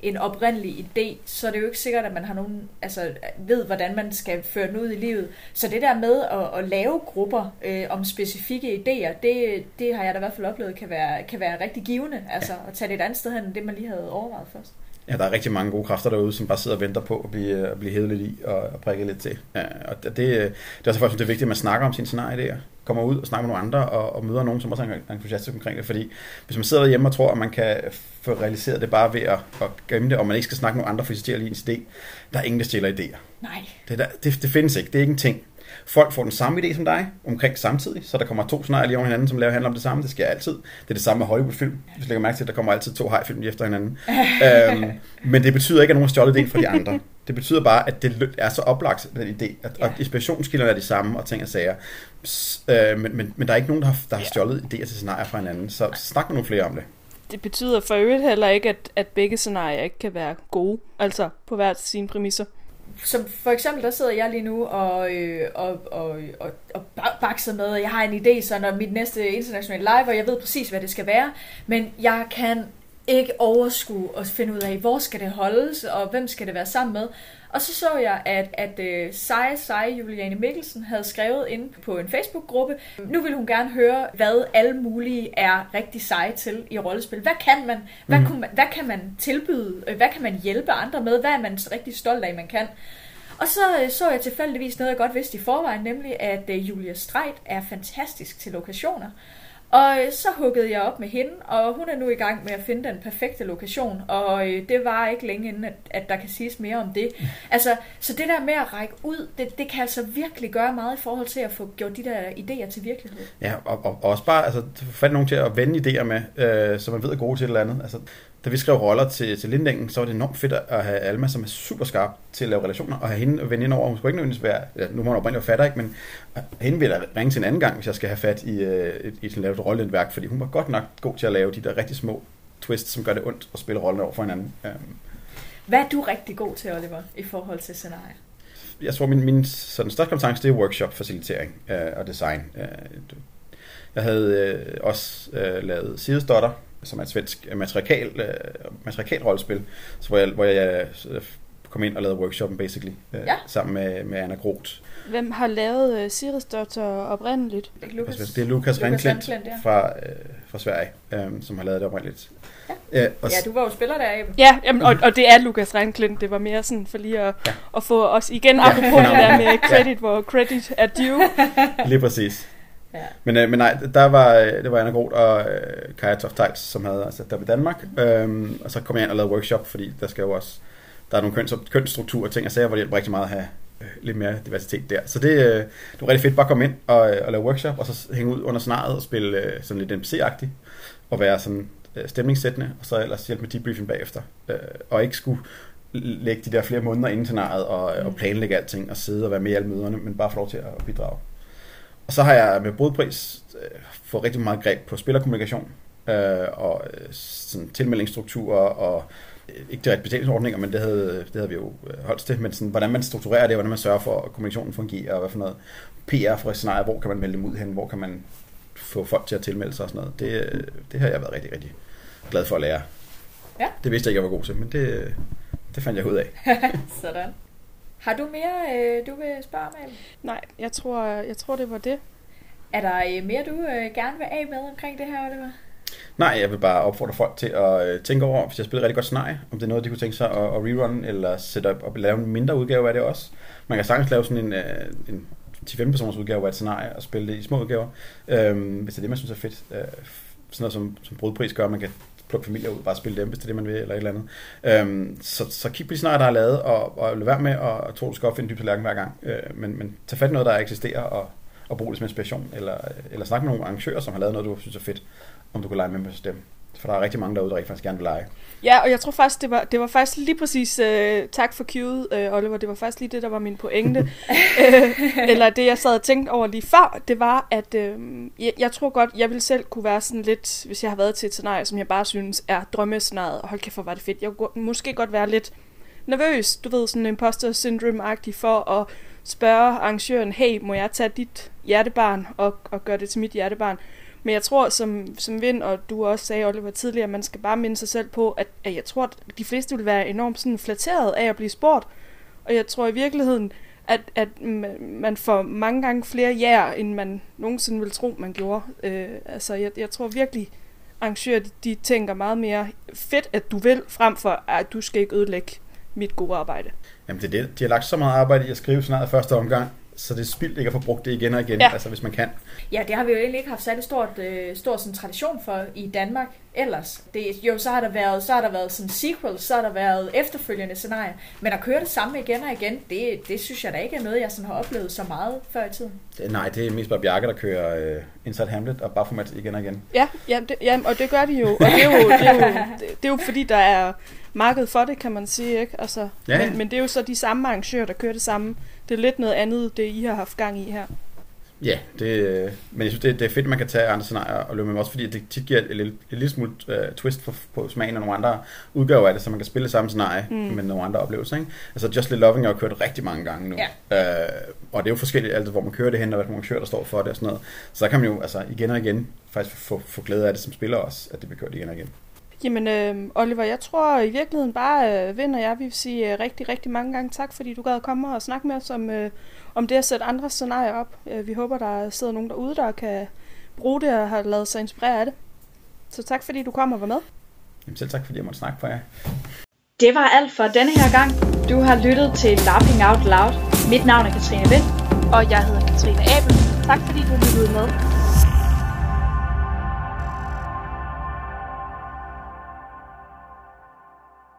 en oprindelig idé, så er det jo ikke sikkert, at man har nogen, altså, ved, hvordan man skal føre den ud i livet. Så det der med at, at lave grupper øh, om specifikke idéer, det, det har jeg da i hvert fald oplevet, kan være, kan være rigtig givende. Altså ja. at tage det et andet sted hen, end det man lige havde overvejet først. Ja, der er rigtig mange gode kræfter derude, som bare sidder og venter på at blive, at blive hævet lidt i og, og prikke lidt til. Ja, og det, det er også faktisk, det er vigtigt, at man snakker om sine scenarier kommer ud og snakker med nogle andre og, og møder nogen, som også er entusiastiske omkring det. Fordi hvis man sidder derhjemme og tror, at man kan få realiseret det bare ved at, at gemme det, og man ikke skal snakke med nogle andre, for at stjæle ens idé, der er ingen, der stjæler idéer. Nej. Det, der, det, det findes ikke. Det er ikke en ting. Folk får den samme idé som dig, omkring samtidig, så der kommer to scenarier lige over hinanden, som laver handler om det samme. Det sker altid. Det er det samme med Hollywood-film. Hvis du lægger mærke til, at der kommer altid to high-film efter hinanden. øhm, men det betyder ikke, at nogen har stjålet idéen fra de andre. Det betyder bare, at det er så oplagt, den idé, at, ja. og inspirationskilderne er de samme, og ting og sager. Øh, men, men, men der er ikke nogen, der har, der har stjålet idéer til scenarier fra hinanden, så snak med nogle flere om det. Det betyder for øvrigt heller ikke, at, at begge scenarier ikke kan være gode, altså på hver sine præmisser som for eksempel, der sidder jeg lige nu og, øh, og, og, og, og bakser med, at jeg har en idé, så når mit næste internationale live, og jeg ved præcis, hvad det skal være, men jeg kan ikke overskue at finde ud af, hvor skal det holdes, og hvem skal det være sammen med. Og så så jeg, at, at uh, seje, seje Juliane Mikkelsen havde skrevet ind på en Facebook-gruppe, nu vil hun gerne høre, hvad alle mulige er rigtig seje til i rollespil. Hvad kan man? Hvad, mm. kunne man, hvad kan man tilbyde? Hvad kan man hjælpe andre med? Hvad er man rigtig stolt af, man kan? Og så øh, så jeg tilfældigvis noget, jeg godt vidste i forvejen, nemlig at uh, Julia Streit er fantastisk til lokationer. Og øh, så huggede jeg op med hende, og hun er nu i gang med at finde den perfekte lokation, og øh, det var ikke længe inden, at, at der kan siges mere om det. Altså, så det der med at række ud, det, det kan altså virkelig gøre meget i forhold til at få gjort de der idéer til virkelighed. Ja, og, og, og også bare altså, få nogen til at vende idéer med, øh, så man ved er gode til et eller andet. Altså, da vi skrev roller til, til Lindingen, så var det enormt fedt at have Alma, som er super skarp til at lave relationer, og have hende vende ind over. Hun skulle ikke nødvendigvis være, ja, nu må hun oprindeligt fatter, ikke, men hende vil jeg ringe til en anden gang, hvis jeg skal have fat i, uh, i sådan lavet rolleværk, fordi hun var godt nok god til at lave de der rigtig små twists, som gør det ondt at spille rollen over for hinanden. Um, Hvad er du rigtig god til, Oliver, i forhold til scenarie? Jeg tror, min, min sådan, største kompetence, det er workshop-facilitering uh, og design. Uh, jeg havde uh, også uh, lavet Sidesdotter, som er et svensk øh, matriarkal, uh, matriarkal rollespil, så hvor jeg, hvor jeg uh, kom ind og lavede workshoppen basically, uh, ja. sammen med, med Anna Groth. Hvem har lavet uh, Sirius Doctor oprindeligt? Lucas, det er Lukas Ringklint ja. fra, uh, fra Sverige, um, som har lavet det oprindeligt. Ja. Uh, og ja, du var jo spiller der, Eben. Ja, jamen, og, og det er Lukas Ringklint. Det var mere sådan for lige at, ja. at få os igen, ja. apropos det der med credit, ja. hvor credit er due. Lige præcis. Ja. Men, øh, men nej, der var, øh, det var Anna Groth og øh, Kaja Toft som havde sat der ved Danmark. Mm. Øhm, og så kom jeg ind og lavede workshop, fordi der skal jo også, der er nogle køns, kønsstrukturer og ting og sager, hvor det hjælper rigtig meget at have øh, lidt mere diversitet der. Så det, øh, det var rigtig fedt bare at komme ind og, øh, og lave workshop, og så hænge ud under scenariet og spille øh, sådan lidt NPC-agtigt, og være sådan øh, stemningssættende, og så ellers hjælpe med debriefing bagefter. Øh, og ikke skulle lægge de der flere måneder inden scenariet og, mm. og planlægge alting og sidde og være med i alle møderne, men bare få lov til at bidrage. Og så har jeg med brudpris øh, fået rigtig meget greb på spillerkommunikation øh, og øh, sådan tilmeldingsstrukturer og øh, ikke direkte betalingsordninger, men det havde, det havde vi jo øh, holdt til, men sådan, hvordan man strukturerer det, hvordan man sørger for, at kommunikationen fungerer, og hvad for noget PR for et scenarie, hvor kan man melde dem ud hen, hvor kan man få folk til at tilmelde sig og sådan noget. Det, det har jeg været rigtig, rigtig glad for at lære. Ja. Det vidste jeg ikke, jeg var god til, men det, det fandt jeg ud af. Sådan. Har du mere, øh, du vil spørge mig? Nej, jeg tror, jeg tror, det var det. Er der øh, mere, du øh, gerne vil af med omkring det her, Oliver? Nej, jeg vil bare opfordre folk til at øh, tænke over, hvis jeg spiller rigtig godt scenarie, om det er noget, de kunne tænke sig at, at rerun, eller sætte op og lave en mindre udgave af det også. Man kan sagtens lave sådan en, øh, en 10-15 personers udgave af et scenarie og spille det i små udgaver, øhm, hvis det er det, man synes er fedt. Øh, sådan noget som, som brudpris gør, man kan plukke familier ud, bare spille dem, hvis det er det, man vil, eller et eller andet. Øhm, så, så kig på de scenarier, der er lavet, og, og lad være med at tro, du skal opfinde en dyb tallerken hver gang. Øh, men, men tag fat i noget, der eksisterer, og, og brug det som inspiration, eller, eller snak med nogle arrangører, som har lavet noget, du synes er fedt, om du kan lege med med dem. For der er rigtig mange derude, der rigtig faktisk gerne vil lege. Ja, og jeg tror faktisk, det var, det var faktisk lige præcis, uh, tak for cueet, uh, Oliver, det var faktisk lige det, der var min pointe. uh, eller det, jeg sad og tænkte over lige før, det var, at uh, jeg, jeg tror godt, jeg ville selv kunne være sådan lidt, hvis jeg har været til et scenarie, som jeg bare synes er drømmescenariet, og hold kæft, hvor var det fedt. Jeg kunne måske godt være lidt nervøs, du ved, sådan imposter syndrome-agtig for at spørge arrangøren, hey, må jeg tage dit hjertebarn og, og gøre det til mit hjertebarn? Men jeg tror, som, som Vind og du også sagde, Oliver, tidligere, man skal bare minde sig selv på, at, at jeg tror, at de fleste vil være enormt sådan flatteret af at blive spurgt. Og jeg tror i virkeligheden, at, at man får mange gange flere ja, end man nogensinde ville tro, man gjorde. Øh, altså, jeg, jeg tror virkelig, arrangører, de, de tænker meget mere fedt, at du vil, frem for, at du skal ikke ødelægge mit gode arbejde. Jamen det er det. De har lagt så meget arbejde i at skrive sådan første omgang, så det er spildt ikke at få brugt det igen og igen, ja. altså hvis man kan. Ja, det har vi jo egentlig ikke haft særlig stort, øh, stor sådan, tradition for i Danmark ellers. Det, jo, så har der været, så har der været sådan sequels, så har der været efterfølgende scenarier, men at køre det samme igen og igen, det, det synes jeg da ikke er noget, jeg sådan har oplevet så meget før i tiden. Det, nej, det er mest bare Bjarke, der kører øh, Inside Hamlet og Baphomet igen og igen. Ja, ja, det, ja, og det gør de jo, og det er jo, det er jo, det, det er jo fordi, der er marked for det, kan man sige, ikke? Altså, ja. men, men det er jo så de samme arrangører, der kører det samme det er lidt noget andet, det I har haft gang i her. Ja, det, men jeg synes, det, det er fedt, at man kan tage andre scenarier og løbe med, også fordi det tit giver et, et, et lille smule uh, twist på, på smagen af nogle andre udgaver af det, så man kan spille samme scenarie mm. med nogle andre oplevelser. Ikke? Altså Just Little Loving har kørt rigtig mange gange nu, ja. uh, og det er jo forskelligt, alt hvor man kører det hen, og hvad arrangør, der står for det og sådan noget. Så der kan man jo altså, igen og igen faktisk få, få glæde af det som spiller også, at det bliver kørt igen og igen. Jamen, øh, Oliver, jeg tror i virkeligheden bare, øh, Vind og jeg vil sige øh, rigtig, rigtig mange gange tak, fordi du gad komme og snakke med os om, øh, om det at sætte andre scenarier op. Øh, vi håber, der sidder nogen derude, der kan bruge det og har lavet sig inspirere af det. Så tak, fordi du kom og var med. Jamen selv tak, fordi jeg måtte snakke for jer. Det var alt for denne her gang. Du har lyttet til Laughing Out Loud. Mit navn er Katrine Vind. Og jeg hedder Katrine Abel. Tak fordi du lyttede med.